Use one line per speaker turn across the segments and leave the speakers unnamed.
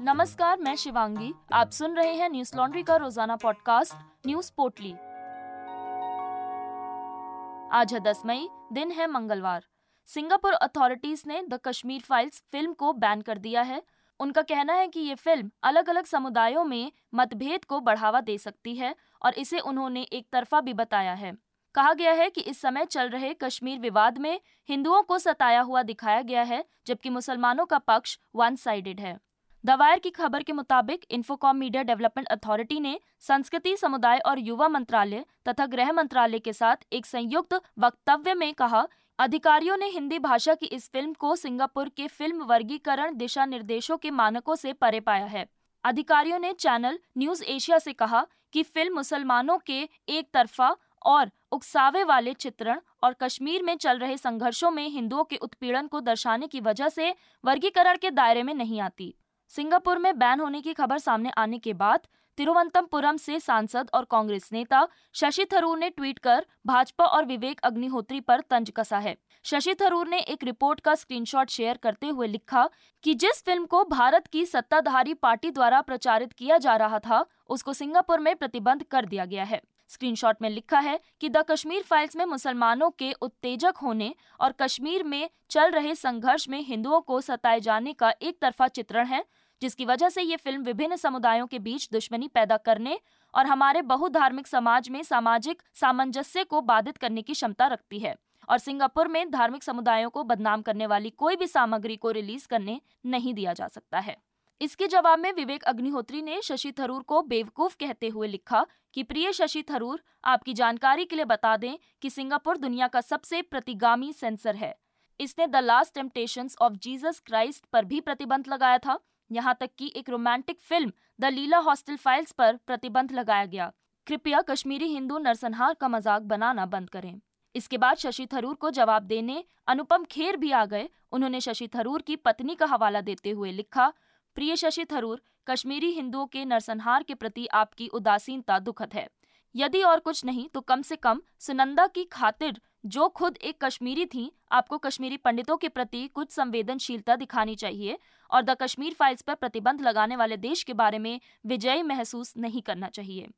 नमस्कार, मैं शिवांगी। आप सुन रहे हैं न्यूज़ लॉन्ड्री का रोज़ाना पॉडकास्ट, न्यूज़ पोटली आज है दस मई, दिन है मंगलवार। सिंगापुर अथॉरिटीज ने द कश्मीर फाइल्स फ़िल्म को बैन कर दिया है। उनका कहना है कि ये फ़िल्म अलग अलग समुदायों में मतभेद को बढ़ावा दे सकती है और इसे उन्होंने एक तरफा भी बताया है। कहा गया है कि इस समय चल रहे कश्मीर विवाद में हिंदुओं को सताया हुआ दिखाया गया है, जबकि मुसलमानों का पक्ष वन साइडेड है। दवायर की खबर के मुताबिक इन्फोकॉम मीडिया डेवलपमेंट अथॉरिटी ने संस्कृति समुदाय और युवा मंत्रालय तथा गृह मंत्रालय के साथ एक संयुक्त वक्तव्य में कहा, अधिकारियों ने हिंदी भाषा की इस फ़िल्म को सिंगापुर के फ़िल्म वर्गीकरण दिशा निर्देशों के मानकों से परे पाया है। अधिकारियों ने चैनल न्यूज़ एशिया से कहा कि फ़िल्म मुसलमानों के एक तरफा और उकसावे वाले चित्रण और कश्मीर में चल रहे संघर्षों में हिंदुओं के उत्पीड़न को दर्शाने की वजह से वर्गीकरण के दायरे में नहीं आती। सिंगापुर में बैन होने की खबर सामने आने के बाद तिरुवनंतपुरम से सांसद और कांग्रेस नेता शशि थरूर ने ट्वीट कर भाजपा और विवेक अग्निहोत्री पर तंज कसा है। शशि थरूर ने एक रिपोर्ट का स्क्रीनशॉट शेयर करते हुए लिखा कि जिस फ़िल्म को भारत की सत्ताधारी पार्टी द्वारा प्रचारित किया जा रहा था, उसको सिंगापुर में प्रतिबंध कर दिया गया है। स्क्रीनशॉट में लिखा है कि द कश्मीर फाइल्स में मुसलमानों के उत्तेजक होने और कश्मीर में चल रहे संघर्ष में हिंदुओं को सताए जाने का एक तरफा चित्रण है, जिसकी वजह से ये फ़िल्म विभिन्न समुदायों के बीच दुश्मनी पैदा करने और हमारे बहुधार्मिक समाज में सामाजिक सामंजस्य को बाधित करने की क्षमता रखती है और सिंगापुर में धार्मिक समुदायों को बदनाम करने वाली कोई भी सामग्री को रिलीज़ करने नहीं दिया जा सकता है। इसके जवाब में विवेक अग्निहोत्री ने शशि थरूर को बेवकूफ़ कहते हुए लिखा कि, प्रिय शशि थरूर, आपकी जानकारी के लिए बता दें कि सिंगापुर दुनिया का सबसे प्रतिगामी सेंसर है। इसने the last temptation of Jesus Christ पर भी प्रतिबंध लगाया था। यहाँ तक कि एक romantic film, the Leela hostel files पर प्रतिबंध लगाया गया। कृपया कश्मीरी हिंदू नरसंहार का मज़ाक बनाना बंद करें। इसके बाद शशि थरूर को जवाब देने अनुपम खेर भी आ गए। उन्होंने शशि थरूर की पत्नी का हवाला देते हुए लिखा प्रिय शशि थरूर, कश्मीरी हिंदुओं के नरसंहार के प्रति आपकी उदासीनता दुखद है। यदि और कुछ नहीं तो कम से कम सुनंदा की खातिर जो खुद एक कश्मीरी थी, आपको कश्मीरी पंडितों के प्रति कुछ संवेदनशीलता दिखानी चाहिए और द कश्मीर फाइल्स पर प्रतिबंध लगाने वाले देश के बारे में विजयी महसूस नहीं करना चाहिए।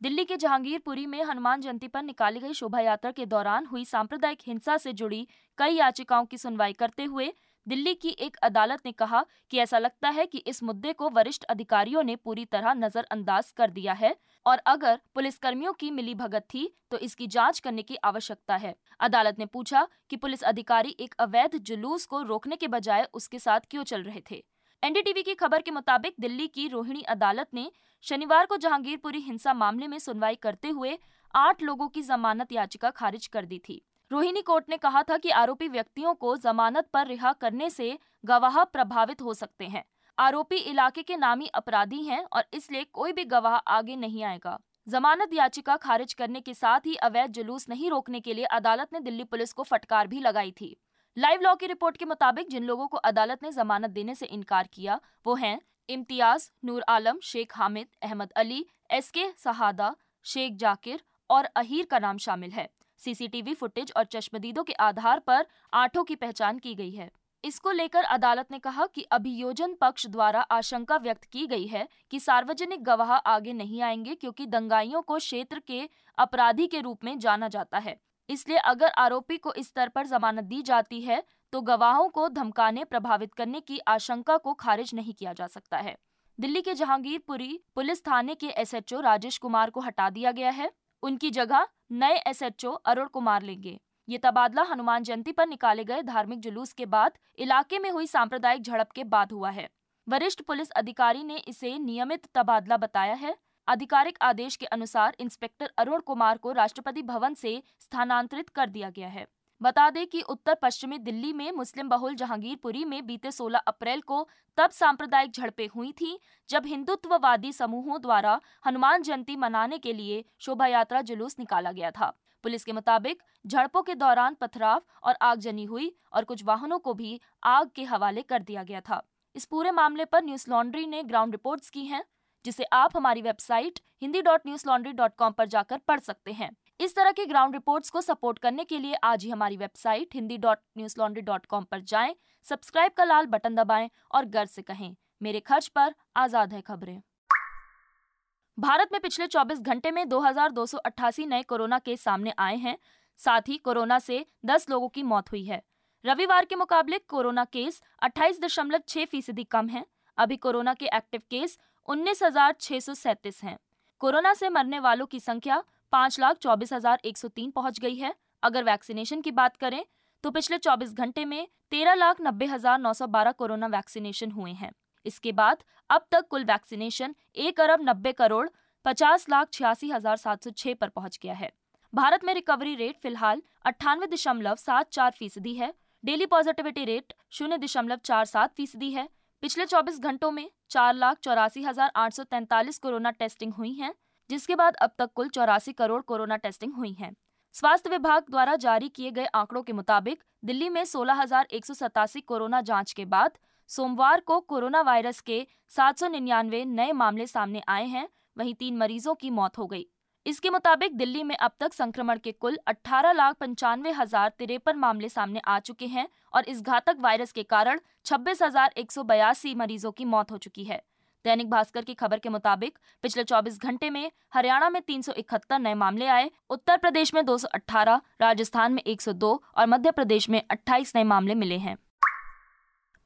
दिल्ली के जहांगीरपुरी में हनुमान जयंती पर निकाली गई शोभा यात्रा के दौरान हुई सांप्रदायिक हिंसा से जुड़ी कई याचिकाओं की सुनवाई करते हुए दिल्ली की एक अदालत ने कहा कि ऐसा लगता है कि इस मुद्दे को वरिष्ठ अधिकारियों ने पूरी तरह नजरअंदाज कर दिया है और अगर पुलिसकर्मियों की मिली भगत थी तो इसकी जाँच करने की आवश्यकता है। अदालत ने पूछा कि पुलिस अधिकारी एक अवैध जुलूस को रोकने के बजाय उसके साथ क्यों चल रहे थे? एनडीटीवी की खबर के मुताबिक दिल्ली की रोहिणी अदालत ने शनिवार को जहांगीरपुरी हिंसा मामले में सुनवाई करते हुए आठ लोगों की जमानत याचिका खारिज कर दी थी। रोहिणी कोर्ट ने कहा था कि आरोपी व्यक्तियों को जमानत पर रिहा करने से गवाह प्रभावित हो सकते हैं। आरोपी इलाके के नामी अपराधी हैं और इसलिए कोई भी गवाह आगे नहीं आएगा। जमानत याचिका खारिज करने के साथ ही अवैध जुलूस नहीं रोकने के लिए अदालत ने दिल्ली पुलिस को फटकार भी लगाई थी। लाइव लॉ की रिपोर्ट के मुताबिक जिन लोगों को अदालत ने जमानत देने से इनकार किया, वो हैं इम्तियाज़, नूर आलम, शेख हामिद, अहमद अली एस के सहादा, शेख जाकिर और अहीर का नाम शामिल है। सीसीटीवी फुटेज और चश्मदीदों के आधार पर आठों की पहचान की गई है। इसको लेकर अदालत ने कहा कि अभियोजन पक्ष द्वारा आशंका व्यक्त की गई है कि सार्वजनिक गवाह आगे नहीं आएँगे क्योंकि दंगाइयों को क्षेत्र के अपराधी के रूप में जाना जाता है। इसलिए अगर आरोपी को इस स्तर पर जमानत दी जाती है तो गवाहों को धमकाने, प्रभावित करने की आशंका को खारिज नहीं किया जा सकता है। दिल्ली के जहांगीरपुरी पुलिस थाने के एसएचओ राजेश कुमार को हटा दिया गया है। उनकी जगह नए एसएचओ अरुण कुमार लेंगे। ये तबादला हनुमान जयंती पर निकाले गए धार्मिक जुलूस के बाद इलाके में हुई सांप्रदायिक झड़प के बाद हुआ है। वरिष्ठ पुलिस अधिकारी ने इसे नियमित तबादला बताया है। आधिकारिक आदेश के अनुसार इंस्पेक्टर अरुण कुमार को राष्ट्रपति भवन से स्थानांतरित कर दिया गया है। बता दें कि उत्तर पश्चिमी दिल्ली में मुस्लिम बहुल जहांगीरपुरी में बीते 16 अप्रैल को तब सांप्रदायिक झड़पें हुई थी, जब हिंदुत्ववादी समूहों द्वारा हनुमान जयंती मनाने के लिए शोभा यात्रा जुलूस निकाला गया था। पुलिस के मुताबिक, झड़पों के दौरान पथराव और आगजनी हुई और कुछ वाहनों को भी आग के हवाले कर दिया गया था। इस पूरे मामले पर न्यूज़ लॉन्ड्री ने ग्राउंड रिपोर्ट्स की हैं, जिसे आप हमारी website Hindi dot newslaundry dot com पर जाकर पढ़ सकते हैं। इस तरह के ग्राउंड रिपोर्ट्स को सपोर्ट करने के लिए आज ही हमारी website Hindi dot newslaundry dot com पर जाएँ, सब्सक्राइब का लाल बटन दबाएँ और गर्व से कहें मेरे खर्च पर आज़ाद है खबरें। भारत में पिछले 24 घंटे में दो हज़ार दो सौ अट्ठासी नए कोरोना केस सामने आए हैं साथ ही कोरोना से 10 लोगों की मौत हुई है। रविवार के मुकाबले कोरोना केस 28.6 फ़ीसदी कम है अभी कोरोना के एक्टिव केस उन्नीस हैं। कोरोना से मरने वालों की संख्या पाँच लाख चौबीस हज़ार एक सौ तीन पहुँच गई है। अगर वैक्सीनेशन की बात करें तो पिछले 24 घंटे में तेरह लाख नब्बे हज़ार नौ सौ बारह कोरोना वैक्सीनेशन हुए हैं। इसके बाद अब तक कुल वैक्सीनेशन एक अरब नब्बे करोड़ पचास लाख छियासी हज़ार सात सौ छह पर पहुँच गया है। भारत में रिकवरी रेट फ़िलहाल अट्ठानवे दशमलव सात चार फ़ीसदी है। डेली पॉजिटिविटी रेट शून्य दशमलव चार सात फ़ीसदी है। पिछले 24 घंटों में चार लाख चौरासी हज़ार आठ सौ तैंतालीस कोरोना टेस्टिंग हुई है। जिसके बाद अब तक कुल चौरासी करोड़ कोरोना टेस्टिंग हुई है। स्वास्थ्य विभाग द्वारा जारी किए गए आंकड़ों के मुताबिक दिल्ली में सोलह कोरोना जाँच के बाद सोमवार को कोरोना वायरस के सात सौ निन्यानवे नए मामले सामने आए हैं, वहीं तीन मरीजों की मौत हो गई। इसके मुताबिक दिल्ली में अब तक संक्रमण के कुल अठारह लाख पंचानवे हज़ार तिरपन मामले सामने आ चुके हैं और इस घातक वायरस के कारण छब्बीस हज़ार एक सौ बयासी मरीजों की मौत हो चुकी है। दैनिक भास्कर की खबर के मुताबिक पिछले 24 घंटे में हरियाणा में 371 नए मामले आए उत्तर प्रदेश में 218, राजस्थान में 102 और मध्य प्रदेश में 28 नए मामले मिले हैं।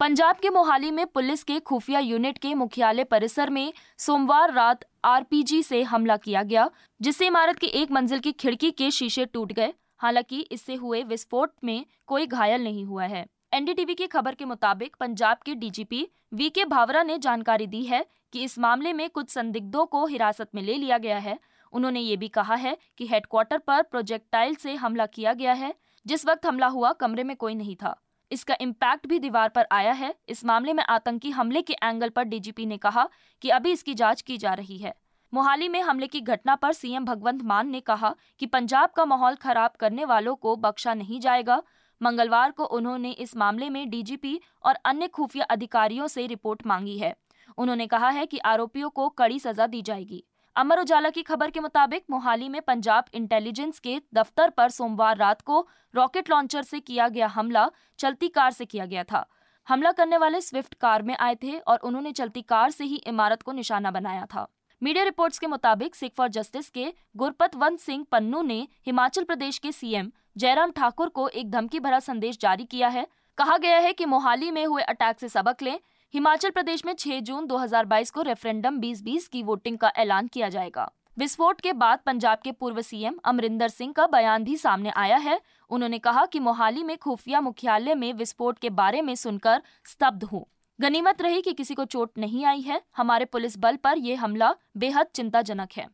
पंजाब के मोहाली में पुलिस के खुफिया यूनिट के मुख्यालय परिसर में सोमवार रात आरपीजी से हमला किया गया जिससे इमारत की एक मंजिल की खिड़की के शीशे टूट गए। हालाँकि इससे हुए विस्फोट में कोई घायल नहीं हुआ है। एनडीटीवी की खबर के मुताबिक पंजाब के डीजीपी वी के भावरा ने जानकारी दी है कि इस मामले में कुछ संदिग्धों को हिरासत में ले लिया गया है। उन्होंने ये भी कहा है कि हेडक्वार्टर पर प्रोजेक्टाइल से हमला किया गया है। जिस वक्त हमला हुआ, कमरे में कोई नहीं था। इसका इम्पैक्ट भी दीवार पर आया है। इस मामले में आतंकी हमले के एंगल पर डीजीपी ने कहा कि अभी इसकी जाँच की जा रही है। मोहाली में हमले की घटना पर सीएम भगवंत मान ने कहा कि पंजाब का माहौल खराब करने वालों को बख्शा नहीं जाएगा। मंगलवार को उन्होंने इस मामले में डीजीपी और अन्य खुफिया अधिकारियों से रिपोर्ट मांगी है। उन्होंने कहा है कि आरोपियों को कड़ी सजा दी जाएगी। अमर उजाला की खबर के मुताबिक मोहाली में पंजाब इंटेलिजेंस के दफ्तर पर सोमवार रात को रॉकेट लॉन्चर से किया गया हमला, चलती कार से किया गया था। हमला करने वाले स्विफ्ट कार में आए थे और उन्होंने चलती कार से ही इमारत को निशाना बनाया था। मीडिया रिपोर्ट्स के मुताबिक सिख फॉर जस्टिस के गुरपतवंत सिंह पन्नू ने हिमाचल प्रदेश के सीएम जयराम ठाकुर को एक धमकी भरा संदेश जारी किया है। कहा गया है कि मोहाली में हुए अटैक से सबक लें। हिमाचल प्रदेश में 6 जून 2022 को रेफरेंडम 2020 की वोटिंग का ऐलान किया जाएगा। विस्फोट के बाद पंजाब के पूर्व सीएम अमरिंदर सिंह का बयान भी सामने आया है। उन्होंने कहा कि मोहाली में खुफिया मुख्यालय में विस्फोट के बारे में सुनकर स्तब्ध हूँ। गनीमत रही कि किसी को चोट नहीं आई है। हमारे पुलिस बल पर यह हमला बेहद चिंताजनक है।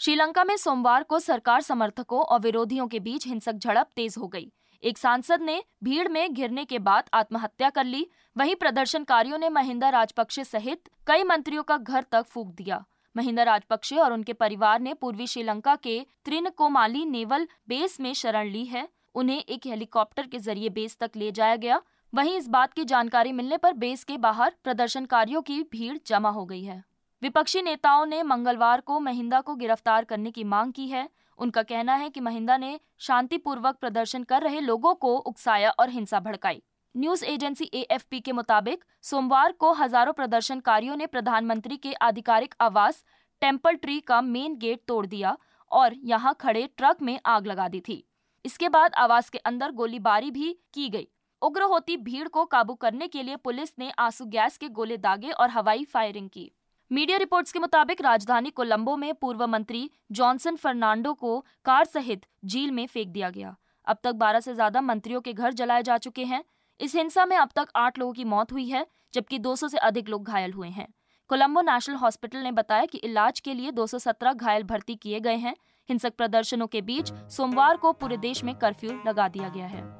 श्रीलंका में सोमवार को सरकार समर्थकों और विरोधियों के बीच हिंसक झड़प तेज हो गई। एक सांसद ने भीड़ में घिरने के बाद आत्महत्या कर ली। वहीं प्रदर्शनकारियों ने महिंदा राजपक्षे सहित कई मंत्रियों का घर तक फूक दिया। महिंदा राजपक्षे और उनके परिवार ने पूर्वी श्रीलंका के त्रिनकोमाली नेवल बेस में शरण ली है। उन्हें एक हेलीकॉप्टर के ज़रिए बेस तक ले जाया गया। वहीं इस बात की जानकारी मिलने पर बेस के बाहर प्रदर्शनकारियों की भीड़ जमा हो गई है। विपक्षी नेताओं ने मंगलवार को महिंदा को गिरफ़्तार करने की मांग की है। उनका कहना है कि महिंदा ने शांतिपूर्वक प्रदर्शन कर रहे लोगों को उकसाया और हिंसा भड़काई। न्यूज़ एजेंसी एएफपी के मुताबिक सोमवार को हज़ारों प्रदर्शनकारियों ने प्रधानमंत्री के आधिकारिक आवास टेंपल ट्री का मेन गेट तोड़ दिया और यहाँ खड़े ट्रक में आग लगा दी थी। इसके बाद आवास के अंदर गोलीबारी भी की गई। उग्र होती भीड़ को काबू करने के लिए पुलिस ने आँसू गैस के गोले दागे और हवाई फायरिंग की। मीडिया रिपोर्ट्स के मुताबिक राजधानी कोलंबो में पूर्व मंत्री जॉनसन फर्नांडो को कार सहित झील में फेंक दिया गया। अब तक 12 से ज़्यादा मंत्रियों के घर जलाए जा चुके हैं। इस हिंसा में अब तक आठ लोगों की मौत हुई है, जबकि 200 से अधिक लोग घायल हुए हैं। कोलंबो नेशनल हॉस्पिटल ने बताया कि इलाज के लिए 217 घायल भर्ती किए गए हैं। हिंसक प्रदर्शनों के बीच सोमवार को पूरे देश में कर्फ्यू लगा दिया गया है।